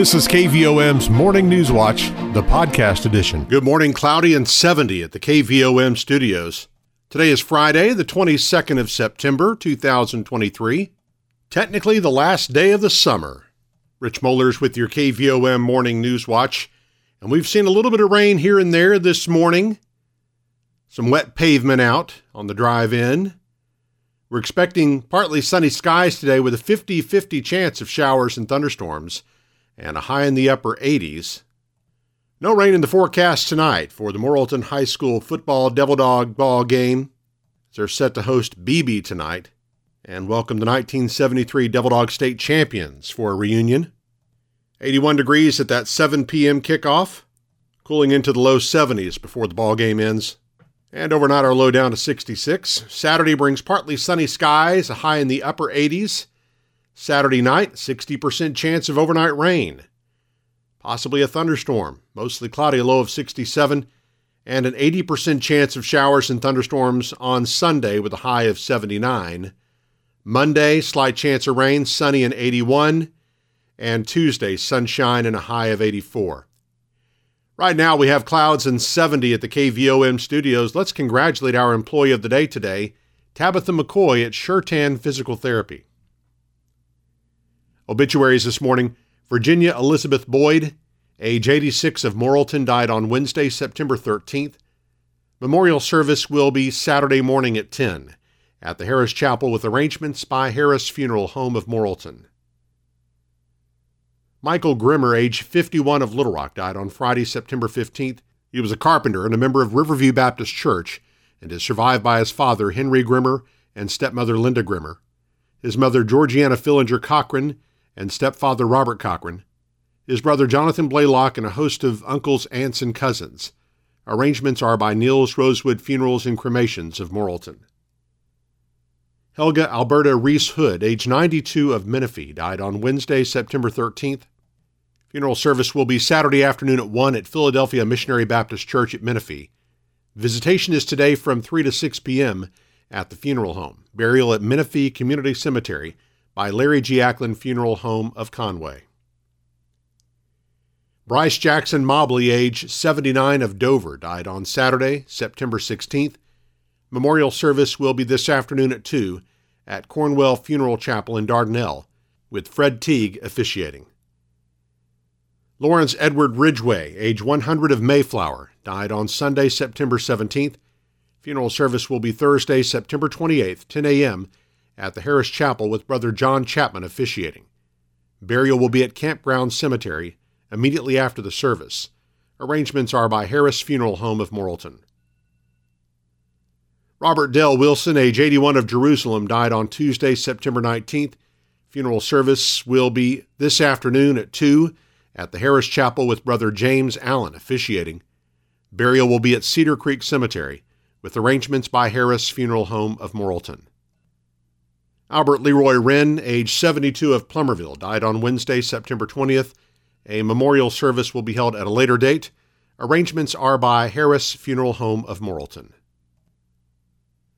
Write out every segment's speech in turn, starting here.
This is KVOM's Morning News Watch, the podcast edition. Good morning, cloudy and 70 at the KVOM studios. Today is Friday, the 22nd of September, 2023. Technically the last day of the summer. Rich Mollers with your KVOM Morning News Watch. And we've seen a little bit of rain here and there this morning. Some wet pavement out on the drive in. We're expecting partly sunny skies today with a 50 50 chance of showers and thunderstorms and a high in the upper 80s. No rain in the forecast tonight for the Morrilton High School football Devil Dog ball game. They're set to host Beebe tonight and welcome the 1973 Devil Dog State champions for a reunion. 81 degrees at that 7 p.m. kickoff, cooling into the low 70s before the ball game ends. And overnight, our low down to 66. Saturday brings partly sunny skies, a high in the upper 80s, Saturday night, 60% chance of overnight rain. Possibly a thunderstorm, mostly cloudy, a low of 67, and an 80% chance of showers and thunderstorms on Sunday with a high of 79. Monday, slight chance of rain, sunny and 81, and Tuesday, sunshine and a high of 84. Right now, we have clouds and 70 at the KVOM studios. Let's congratulate our employee of the day today, Tabitha McCoy at Shurtan Physical Therapy. Obituaries this morning Virginia Elizabeth Boyd, age 86 of Morrilton, died on Wednesday, September 13th. Memorial service will be Saturday morning at 10 at the Harris Chapel with arrangements by Harris Funeral Home of Morrilton. Michael Grimmer, age 51 of Little Rock, died on Friday, September 15th. He was a carpenter and a member of Riverview Baptist Church and is survived by his father, Henry Grimmer, and stepmother, Linda Grimmer. His mother, Georgiana Fillinger Cochran, and stepfather Robert Cochran, his brother Jonathan Blaylock, and a host of uncles, aunts, and cousins. Arrangements are by Niels Rosewood Funerals and Cremations of Morrilton. Helga Alberta Reese Hood, age 92 of Menifee, died on Wednesday, September 13th. Funeral service will be Saturday afternoon at 1 at Philadelphia Missionary Baptist Church at Menifee. Visitation is today from 3 to 6 p.m. at the funeral home. Burial at Menifee Community Cemetery by Larry G. Ackland Funeral Home of Conway. Bryce Jackson Mobley, age 79 of Dover, died on Saturday, September 16th. Memorial service will be this afternoon at 2 at Cornwell Funeral Chapel in Dardanelle, with Fred Teague officiating. Lawrence Edward Ridgway, age 100 of Mayflower, died on Sunday, September 17th. Funeral service will be Thursday, September 28th, 10 a.m at the Harris Chapel with Brother John Chapman officiating. Burial will be at Campground Cemetery immediately after the service. Arrangements are by Harris Funeral Home of Morrilton. Robert Dell Wilson, age 81 of Jerusalem, died on Tuesday, September 19th. Funeral service will be this afternoon at 2 at the Harris Chapel with Brother James Allen officiating. Burial will be at Cedar Creek Cemetery with arrangements by Harris Funeral Home of Morrilton. Albert Leroy Wren, age 72 of Plumerville, died on Wednesday, September 20th. A memorial service will be held at a later date. Arrangements are by Harris Funeral Home of Morrilton.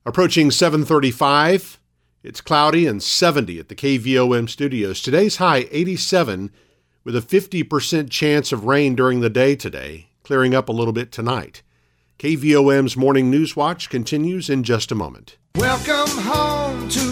Approaching 735, it's cloudy and 70 at the KVOM studios. Today's high 87 with a 50% chance of rain during the day today, clearing up a little bit tonight. KVOM's Morning News Watch continues in just a moment. Welcome home to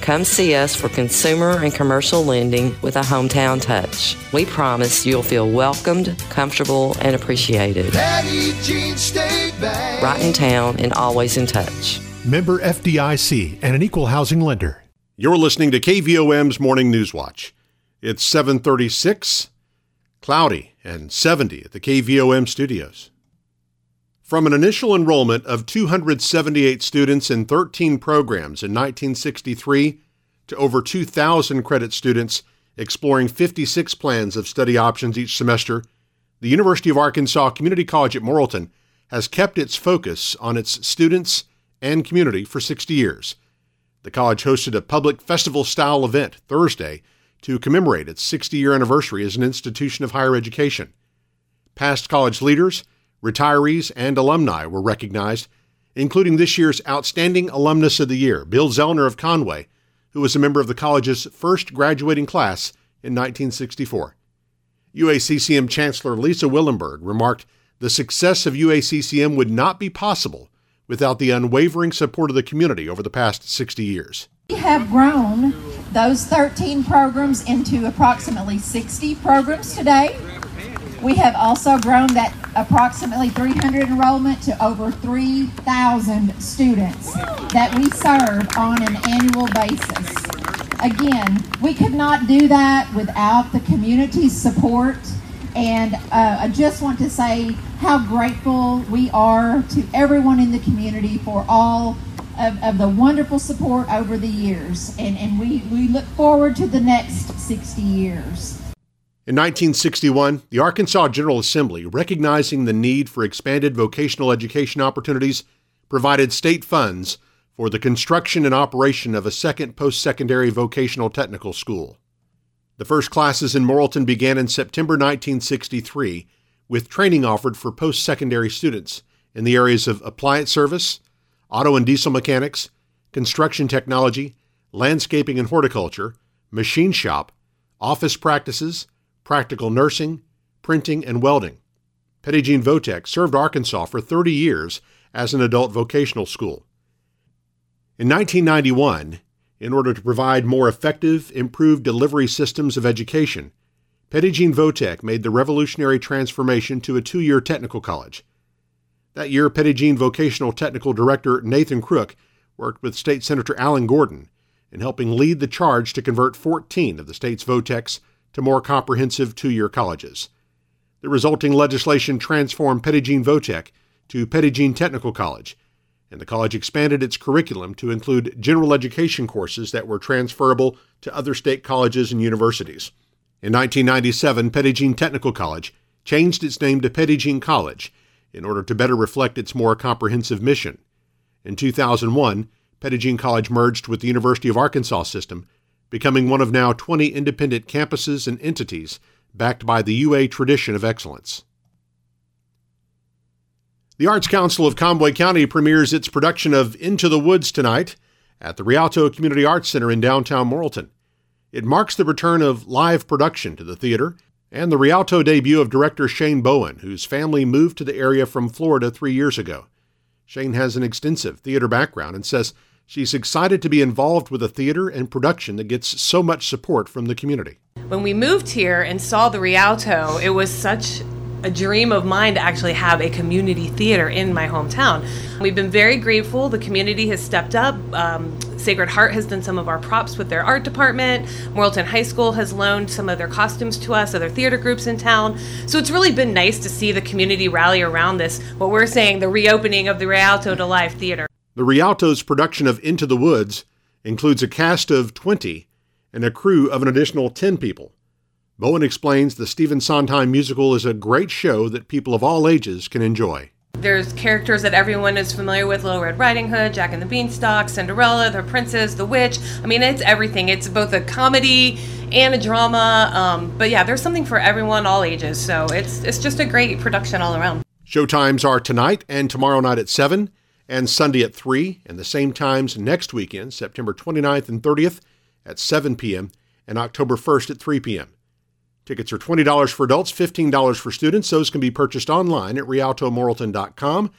Come see us for consumer and commercial lending with a hometown touch. We promise you'll feel welcomed, comfortable, and appreciated. Right in town and always in touch. Member FDIC and an equal housing lender. You're listening to KVOM's Morning News Watch. It's 736, cloudy, and 70 at the KVOM studios. From an initial enrollment of 278 students in 13 programs in 1963 to over 2,000 credit students exploring 56 plans of study options each semester, the University of Arkansas Community College at Morrilton has kept its focus on its students and community for 60 years. The college hosted a public festival style event Thursday to commemorate its 60 year anniversary as an institution of higher education. Past college leaders, retirees, and alumni were recognized, including this year's Outstanding Alumnus of the Year, Bill Zellner of Conway, who was a member of the college's first graduating class in 1964. UACCM Chancellor Lisa Willenberg remarked the success of UACCM would not be possible without the unwavering support of the community over the past 60 years. We have grown those 13 programs into approximately 60 programs today. We have also grown that approximately 300 enrollment to over 3,000 students that we serve on an annual basis. Again, we could not do that without the community's support and uh, I just want to say how grateful we are to everyone in the community for all of, of the wonderful support over the years. And, and we, we look forward to the next 60 years. In 1961, the Arkansas General Assembly, recognizing the need for expanded vocational education opportunities, provided state funds for the construction and operation of a second post secondary vocational technical school. The first classes in Morrilton began in September 1963, with training offered for post secondary students in the areas of appliance service, auto and diesel mechanics, construction technology, landscaping and horticulture, machine shop, office practices, practical nursing, printing, and welding. Petit Jean Votech served Arkansas for 30 years as an adult vocational school. In 1991, in order to provide more effective, improved delivery systems of education, Petit Jean Votech made the revolutionary transformation to a two year technical college. That year, Petit Vocational Technical Director Nathan Crook worked with State Senator Alan Gordon in helping lead the charge to convert 14 of the state's Votechs to more comprehensive two year colleges. The resulting legislation transformed Jean Votech to Jean Technical College and the college expanded its curriculum to include general education courses that were transferable to other state colleges and universities. In 1997, Petit Jean Technical College changed its name to Jean College in order to better reflect its more comprehensive mission. In 2001, Petit Jean College merged with the University of Arkansas system, becoming one of now 20 independent campuses and entities backed by the UA tradition of excellence. The Arts Council of Conway County premieres its production of Into the Woods tonight at the Rialto Community Arts Center in downtown Morrilton. It marks the return of live production to the theater and the Rialto debut of director Shane Bowen, whose family moved to the area from Florida three years ago. Shane has an extensive theater background and says she's excited to be involved with a theater and production that gets so much support from the community. When we moved here and saw the Rialto, it was such a dream of mine to actually have a community theater in my hometown. We've been very grateful. The community has stepped up. Um, Sacred Heart has done some of our props with their art department. Morrilton High School has loaned some of their costumes to us, other theater groups in town. So it's really been nice to see the community rally around this, what we're saying, the reopening of the Rialto to Live Theater. The Rialto's production of Into the Woods includes a cast of 20 and a crew of an additional 10 people. Bowen explains the Stephen Sondheim musical is a great show that people of all ages can enjoy. There's characters that everyone is familiar with Little Red Riding Hood, Jack and the Beanstalk, Cinderella, the Princess, the Witch. I mean, it's everything. It's both a comedy and a drama. Um, but yeah, there's something for everyone, all ages. So it's, it's just a great production all around. Show times are tonight and tomorrow night at 7 and Sunday at 3, and the same times next weekend, September 29th and 30th at 7 p.m. and October 1st at 3 p.m. Tickets are $20 for adults, $15 for students. Those can be purchased online at rialtomorrilton.com.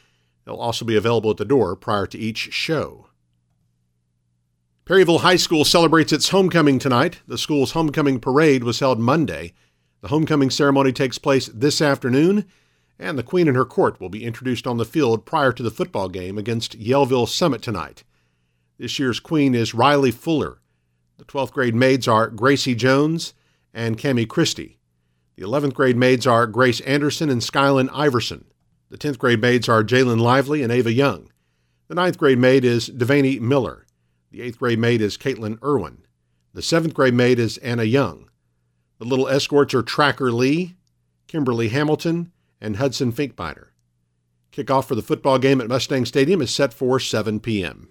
They'll also be available at the door prior to each show. Perryville High School celebrates its homecoming tonight. The school's homecoming parade was held Monday. The homecoming ceremony takes place this afternoon, and the Queen and her court will be introduced on the field prior to the football game against Yellville Summit tonight. This year's Queen is Riley Fuller. The 12th grade maids are Gracie Jones, and Cami Christie. The 11th grade maids are Grace Anderson and Skylin Iverson. The 10th grade maids are Jalen Lively and Ava Young. The 9th grade maid is Devaney Miller. The 8th grade maid is Caitlin Irwin. The 7th grade maid is Anna Young. The little escorts are Tracker Lee, Kimberly Hamilton, and Hudson Finkbeiner. Kickoff for the football game at Mustang Stadium is set for 7 p.m.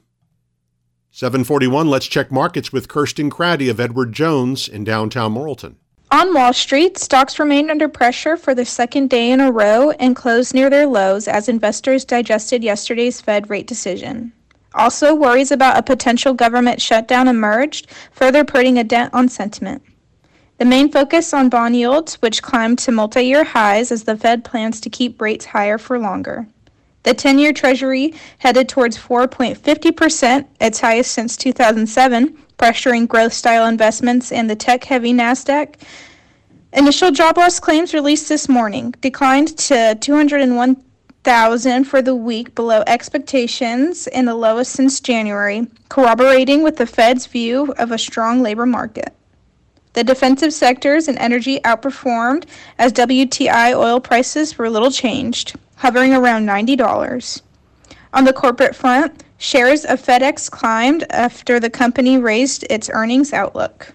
741, let's check markets with Kirsten Craddy of Edward Jones in downtown Morrilton. On Wall Street, stocks remained under pressure for the second day in a row and closed near their lows as investors digested yesterday's Fed rate decision. Also, worries about a potential government shutdown emerged, further putting a dent on sentiment. The main focus on bond yields, which climbed to multi year highs as the Fed plans to keep rates higher for longer. The 10 year Treasury headed towards 4.50%, its highest since 2007, pressuring growth style investments and the tech heavy NASDAQ. Initial job loss claims released this morning declined to 201,000 for the week, below expectations and the lowest since January, corroborating with the Fed's view of a strong labor market. The defensive sectors and energy outperformed as WTI oil prices were little changed, hovering around $90. On the corporate front, shares of FedEx climbed after the company raised its earnings outlook.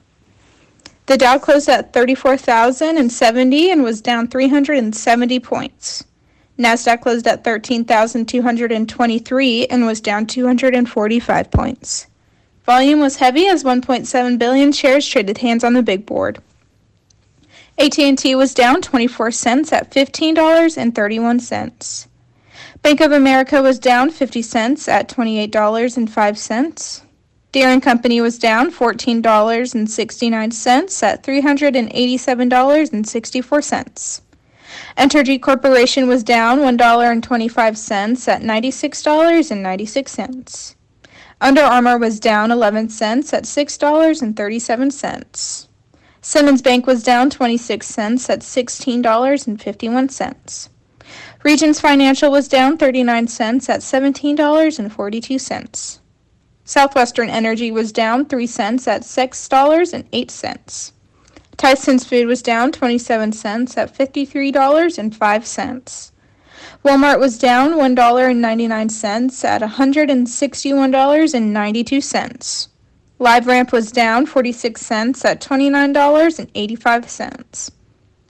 The Dow closed at 34,070 and was down 370 points. Nasdaq closed at 13,223 and was down 245 points. Volume was heavy as 1.7 billion shares traded hands on the big board. AT&T was down 24 cents at $15.31. Bank of America was down 50 cents at $28.05. Deere & Company was down $14.69 at $387.64. Entergy Corporation was down $1.25 at $96.96. Under Armour was down 11 cents at $6.37. Simmons Bank was down 26 cents at $16.51. Regions Financial was down 39 cents at $17.42. Southwestern Energy was down 3 cents at $6.08. Tyson's Food was down 27 cents at $53.05. Walmart was down $1.99 at $161.92. LiveRamp was down 46 cents at $29.85.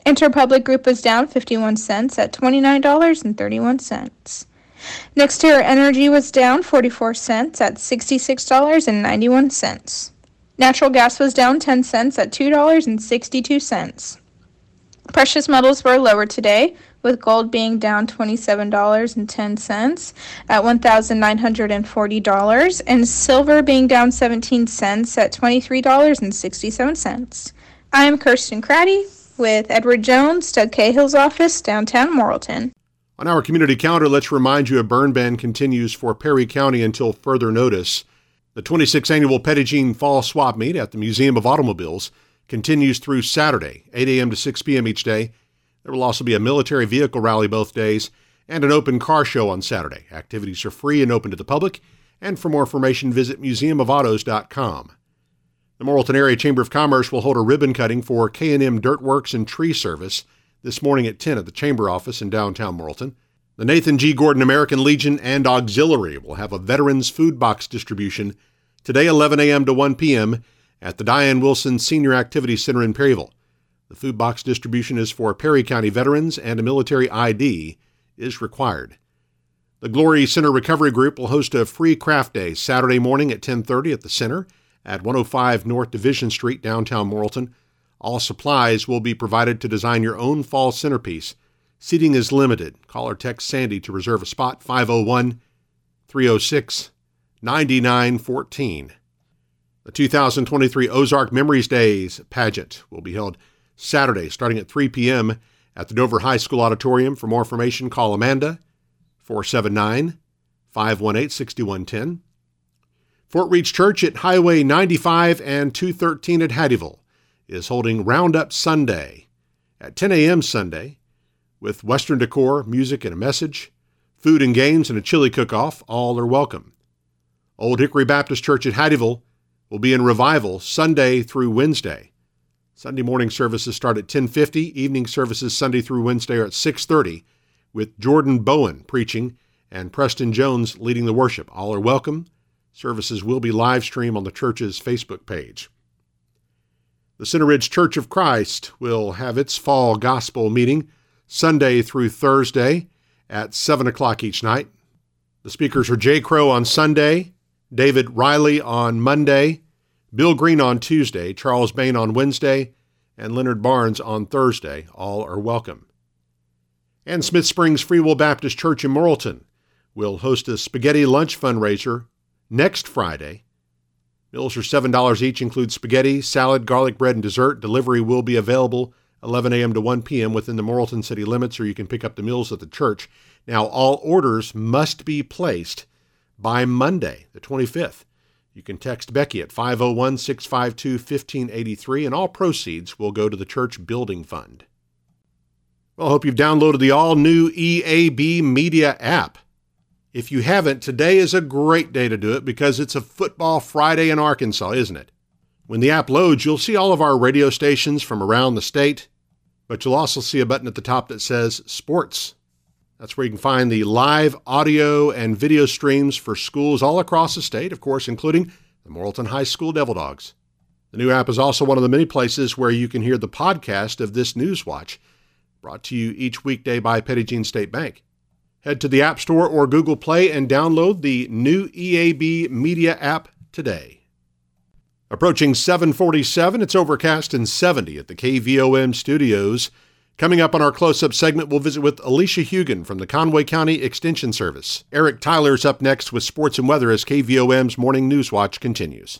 Interpublic Group was down 51 cents at $29.31. NextEra Energy was down 44 cents at $66.91. Natural gas was down 10 cents at $2.62. Precious metals were lower today, with gold being down $27.10 at $1,940 and silver being down 17 cents at $23.67. I am Kirsten Craddy with Edward Jones, Doug Cahill's office, downtown Morrilton. On our community calendar, let's remind you a burn ban continues for Perry County until further notice. The 26th annual Jean Fall Swap Meet at the Museum of Automobiles continues through Saturday, 8 a.m. to 6 p.m. each day. There will also be a military vehicle rally both days and an open car show on Saturday. Activities are free and open to the public, and for more information, visit museumofautos.com. The Morrilton Area Chamber of Commerce will hold a ribbon cutting for K&M Dirt Works and Tree Service this morning at 10 at the Chamber office in downtown Morrilton. The Nathan G. Gordon American Legion and Auxiliary will have a Veterans Food Box distribution today 11 a.m. to 1 p.m. at the Diane Wilson Senior Activity Center in Perryville. The food box distribution is for Perry County veterans and a military ID is required. The Glory Center Recovery Group will host a free craft day Saturday morning at 10:30 at the center at 105 North Division Street, downtown Morrilton. All supplies will be provided to design your own fall centerpiece. Seating is limited. Call or text Sandy to reserve a spot 501 306 9914. The 2023 Ozark Memories Days pageant will be held Saturday, starting at 3 p.m. at the Dover High School Auditorium. For more information, call Amanda, 479 518 6110. Fort Reach Church at Highway 95 and 213 at Hattieville is holding Roundup Sunday at 10 a.m. Sunday with Western decor, music, and a message, food and games, and a chili cook off. All are welcome. Old Hickory Baptist Church at Hattieville will be in revival Sunday through Wednesday. Sunday morning services start at 10:50. Evening services Sunday through Wednesday are at 6:30 with Jordan Bowen preaching and Preston Jones leading the worship. All are welcome. Services will be live streamed on the church's Facebook page. The Center Ridge Church of Christ will have its fall gospel meeting Sunday through Thursday at 7 o'clock each night. The speakers are Jay Crow on Sunday, David Riley on Monday, Bill Green on Tuesday, Charles Bain on Wednesday, and Leonard Barnes on Thursday. All are welcome. And Smith Springs Free Will Baptist Church in Morrilton will host a spaghetti lunch fundraiser next Friday. Meals are $7 each, include spaghetti, salad, garlic bread, and dessert. Delivery will be available 11 a.m. to 1 p.m. within the Morrilton city limits, or you can pick up the meals at the church. Now, all orders must be placed by Monday, the 25th. You can text Becky at 501 652 1583, and all proceeds will go to the church building fund. Well, I hope you've downloaded the all new EAB Media app. If you haven't, today is a great day to do it because it's a football Friday in Arkansas, isn't it? When the app loads, you'll see all of our radio stations from around the state, but you'll also see a button at the top that says Sports. That's where you can find the live audio and video streams for schools all across the state, of course, including the Morrilton High School Devil Dogs. The new app is also one of the many places where you can hear the podcast of this News Watch, brought to you each weekday by Petit Jean State Bank. Head to the App Store or Google Play and download the new EAB Media app today. Approaching 747, it's overcast and 70 at the KVOM studios. Coming up on our close up segment, we'll visit with Alicia Hugen from the Conway County Extension Service. Eric Tyler's up next with sports and weather as KVOM's Morning News Watch continues.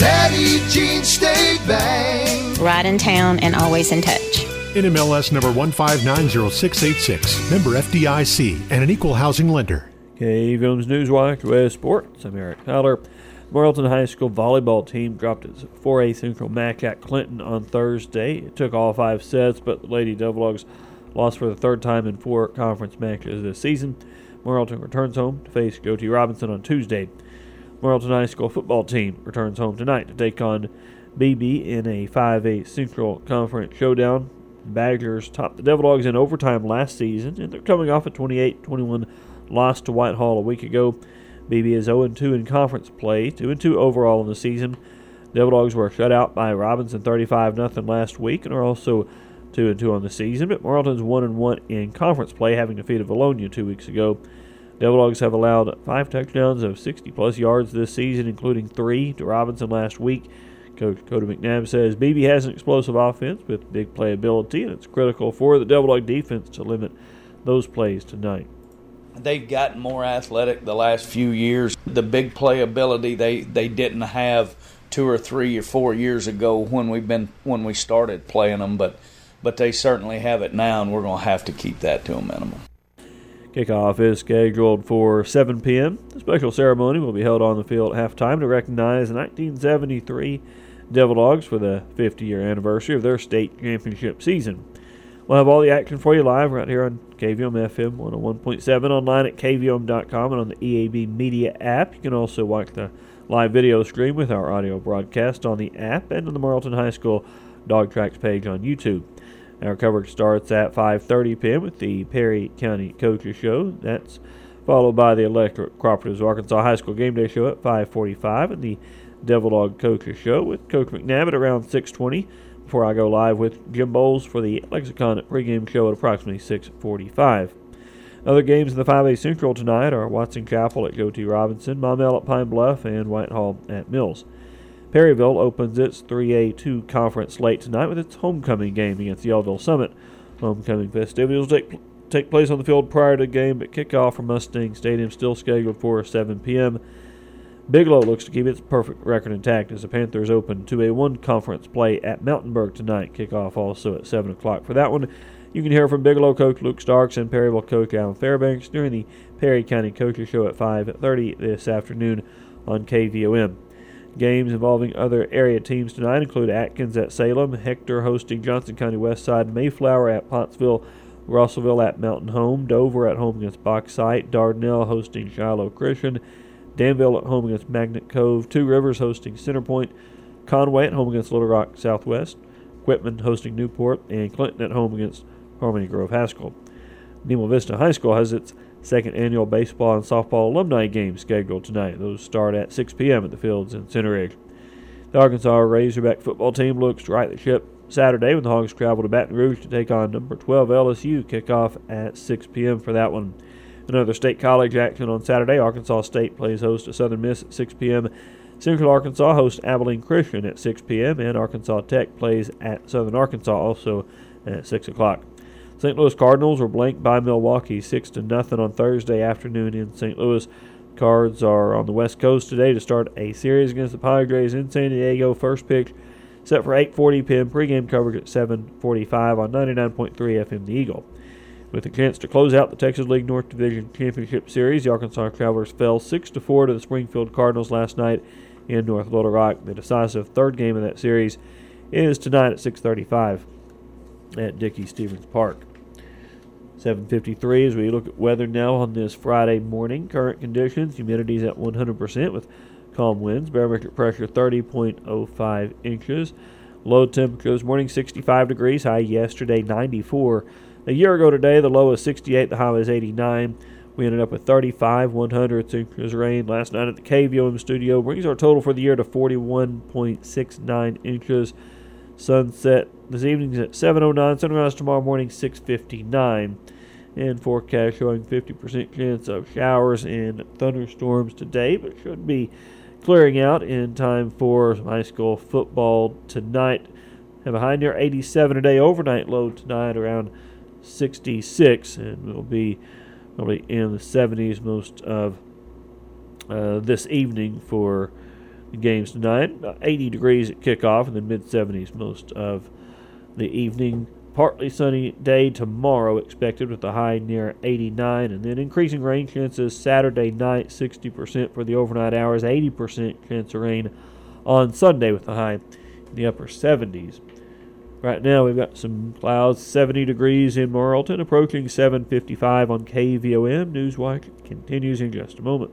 Petit Jean State Bank. Right in town and always in touch. NMLS number 1590686, member FDIC, and an equal housing lender. KVOM's Newswatch with sports. I'm Eric Tyler. Morrilton High School volleyball team dropped its 4A Central match at Clinton on Thursday. It took all five sets, but the Lady Devil lost for the third time in four conference matches this season. Morrilton returns home to face Joe T. Robinson on Tuesday. Morrilton High School football team returns home tonight to take on Beebe in a 5A Central Conference showdown. The Badgers topped the Devil Dogs in overtime last season, and they're coming off a 28 21 loss to Whitehall a week ago. Beebe is 0 2 in conference play, 2 2 overall in the season. Devil Dogs were shut out by Robinson 35 0 last week and are also 2 2 on the season, but Morrilton's 1 1 in conference play, having defeated Vilonia two weeks ago. Devil Dogs have allowed five touchdowns of 60 plus yards this season, including three to Robinson last week. Coach Cody McNabb says Beebe has an explosive offense with big playability, and it's critical for the Devil Dog defense to limit those plays tonight. They've gotten more athletic the last few years. The big playability they, they didn't have two or three or four years ago when we've been when we started playing them, but but they certainly have it now, and we're going to have to keep that to a minimum. Kickoff is scheduled for 7 p.m. The special ceremony will be held on the field at halftime to recognize the 1973 Devil Dogs for the 50 year anniversary of their state championship season. We'll have all the action for you live right here on KVOM FM 101.7 online at kvom.com and on the EAB Media app. You can also watch the live video stream with our audio broadcast on the app and on the Morrilton High School Dog Tracks page on YouTube. Our coverage starts at 5:30 p.m. with the Perry County Coaches Show. That's followed by the Electric Cooperatives Arkansas High School Game Day Show at 5:45 and the Devil Dog Coaches Show with Coach McNabb at around 6:20. Before I go live with Jim Bowles for the Lexicon pregame show at approximately 6:45. Other games in the 5A Central tonight are Watson Chapel at Joe T. Robinson, Maumelle at Pine Bluff, and Whitehall at Mills. Perryville opens its 3A2 conference slate tonight with its homecoming game against Yellville Summit. Homecoming festivities take, take place on the field prior to game, but kickoff from Mustang Stadium still scheduled for 7 p.m. Bigelow looks to keep its perfect record intact as the Panthers open 2A1 conference play at Mountainburg tonight. Kickoff also at 7 o'clock. For that one, you can hear from Bigelow coach Luke Starks and Perryville coach Alan Fairbanks during the Perry County Coaches Show at 5.30 this afternoon on KVOM. Games involving other area teams tonight include Atkins at Salem, Hector hosting Johnson County Westside, Mayflower at Pottsville, Russellville at Mountain Home, Dover at home against Bauxite, Dardanelle hosting Shiloh Christian, Danville at home against Magnet Cove. Two Rivers hosting Centerpoint. Conway at home against Little Rock Southwest. Quitman hosting Newport. And Clinton at home against Harmony Grove Haskell. Nemo Vista High School has its second annual baseball and softball alumni game scheduled tonight. Those start at 6 p.m. at the fields in Center Ridge. The Arkansas Razorback football team looks to right the ship Saturday when the Hogs travel to Baton Rouge to take on number 12 LSU. Kickoff at 6 p.m. for that one. Another state college action on Saturday. Arkansas State plays host to Southern Miss at 6 p.m. Central Arkansas hosts Abilene Christian at 6 p.m. and Arkansas Tech plays at Southern Arkansas also at 6 o'clock. St. Louis Cardinals were blanked by Milwaukee 6 to nothing on Thursday afternoon in St. Louis. Cards are on the West Coast today to start a series against the Padres in San Diego. First pitch set for 8:40 p.m. Pregame coverage at 7:45 on 99.3 FM The Eagle. With a chance to close out the Texas League North Division Championship Series, the Arkansas Travelers fell 6 to 4 to the Springfield Cardinals last night in North Little Rock. The decisive third game of that series is tonight at 6:35 at Dickey-Stephens Park. 753 as we look at weather now on this Friday morning. Current conditions, humidity is at 100% with calm winds. Barometric pressure 30.05 inches. Low temperature this morning 65 degrees. High yesterday 94. A year ago today, the low is 68, the high was 89. We ended up with 35 100 inches rain last night at the KVOM studio. Brings our total for the year to 41.69 inches. Sunset this evening is at 7:09. Sunrise tomorrow morning 6:59. And forecast showing 50% chance of showers and thunderstorms today, but should be clearing out in time for high school football tonight. Have a high near 87 a day overnight low tonight around 66, and we'll be probably in the 70s most of uh, this evening for the games tonight. 80 degrees at kickoff, and then mid 70s most of the evening. Partly sunny day tomorrow expected with a high near 89, and then increasing rain chances Saturday night, 60% for the overnight hours, 80% chance of rain on Sunday with a high in the upper 70s. Right now we've got some clouds, 70 degrees in Morrilton, approaching 755 on KVOM. Newswatch continues in just a moment.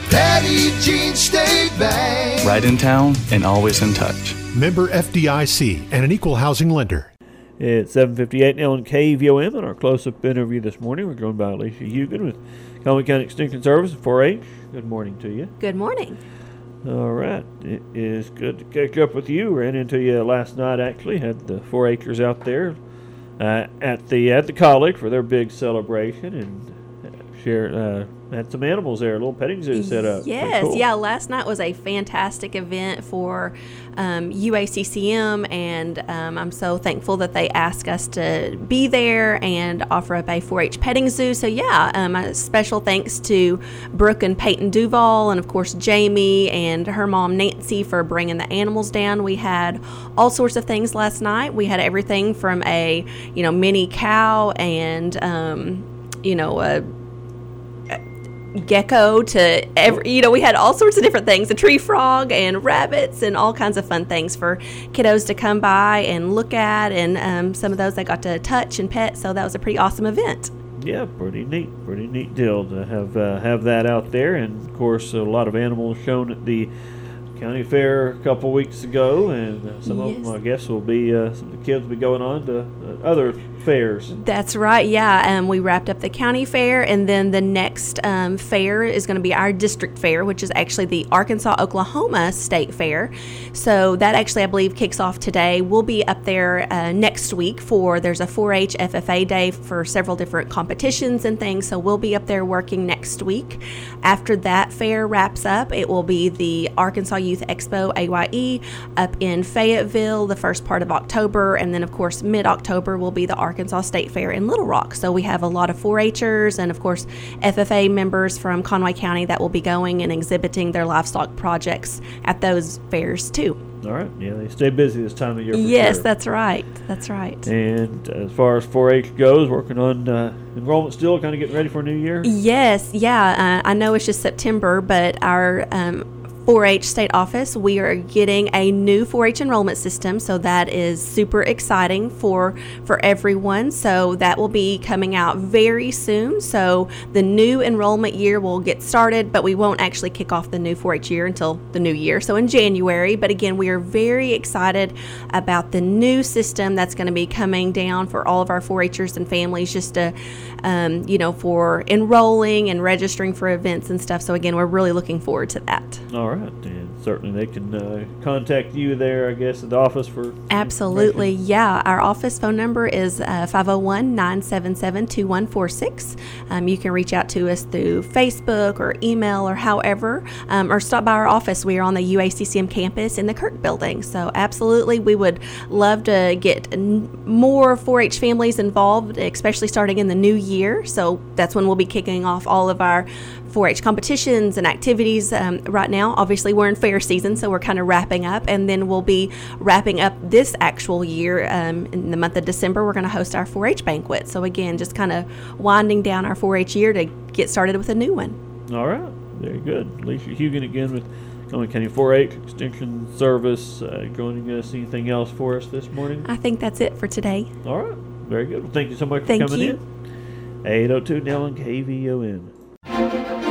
Petit Jean State Bank. Right in town and always in touch. Member FDIC and an equal housing lender. It's 7:58 now on KVOM. In our close-up interview this morning, we're joined by Alicia Hugen with Conway County Extension Service 4-H. Good morning to you. Good morning. All right, it is good to catch up with you. Ran into you last night. Actually, had the 4-Hers out there uh, at the at the college for their big celebration and share uh, had some animals there, a little petting zoo set up. Yes, cool. yeah. Last night was a fantastic event for um, UACCM, and um, I'm so thankful that they asked us to be there and offer up a 4-H petting zoo. So yeah, um, a special thanks to Brooke and Peyton Duval, and of course Jamie and her mom Nancy for bringing the animals down. We had all sorts of things last night. We had everything from a you know mini cow and um, you know a gecko to every you know we had all sorts of different things a tree frog and rabbits and all kinds of fun things for kiddos to come by and look at and um, some of those i got to touch and pet so that was a pretty awesome event. Yeah, pretty neat, pretty neat deal to have uh, have that out there, and of course a lot of animals shown at the county fair a couple weeks ago, and uh, some of them I guess will be uh, some of the kids will be going on to uh, other fairs. That's right. Yeah, um, we wrapped up the county fair, and then the next um, fair is going to be our district fair, which is actually the Arkansas Oklahoma State Fair. So that actually, I believe, kicks off today. We'll be up there uh, next week for there's a 4-H FFA day for several different competitions and things. So we'll be up there working next week. After that fair wraps up, it will be the Arkansas Youth Expo AYE up in Fayetteville the first part of October, and then of course mid October will be the Arkansas State Fair in Little Rock. So we have a lot of 4-Hers and of course FFA members from Conway County that will be going and exhibiting their livestock projects at those fairs too. All right. Yeah, they stay busy this time of year. yes, sure. that's right. That's right. And as far as 4-H goes, working on uh, enrollment still, kind of getting ready for a new year. Yes, yeah. Uh, I know it's just September, but our um, 4 H state office, we are getting a new 4 H enrollment system. So that is super exciting for, for everyone. So that will be coming out very soon. So the new enrollment year will get started, but we won't actually kick off the new 4 H year until the new year. So in January. But again, we are very excited about the new system that's going to be coming down for all of our 4 Hers and families just to, um, you know, for enrolling and registering for events and stuff. So again, we're really looking forward to that. All right, and certainly they can uh, contact you there, I guess, at the office for. Absolutely, yeah. Our office phone number is uh, 501 977 2146. Um, you can reach out to us through Facebook or email or however, um, or stop by our office. We are on the UACCM campus in the Kirk building. So, absolutely, we would love to get n- more 4 H families involved, especially starting in the new year. So, that's when we'll be kicking off all of our 4 H competitions and activities um, right now. Obviously, we're in fair season, so we're kind of wrapping up, and then we'll be wrapping up this actual year um, in the month of December. We're going to host our 4 H banquet. So, again, just kind of winding down our 4 H year to get started with a new one. All right, very good. Alicia Hugen again with Conway County 4 H Extension Service uh, joining us. Anything else for us this morning? I think that's it for today. All right, very good. Well, thank you so much for coming you. in. 802 Nell and KVOM.